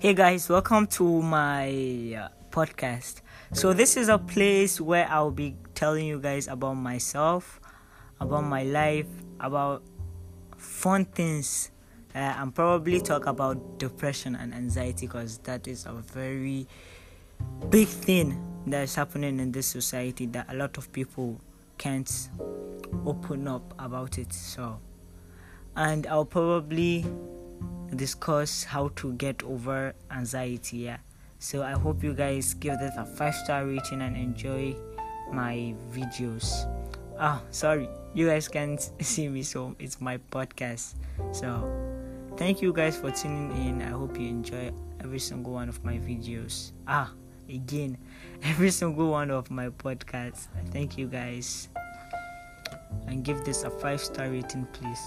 Hey guys, welcome to my uh, podcast. So, this is a place where I'll be telling you guys about myself, about my life, about fun things, uh, and probably talk about depression and anxiety because that is a very big thing that's happening in this society that a lot of people can't open up about it. So, and I'll probably discuss how to get over anxiety. Yeah. So I hope you guys give this a five star rating and enjoy my videos. Ah, sorry, you guys can't see me, so it's my podcast. So thank you guys for tuning in. I hope you enjoy every single one of my videos. Ah, again, every single one of my podcasts. Thank you guys. And give this a five star rating, please.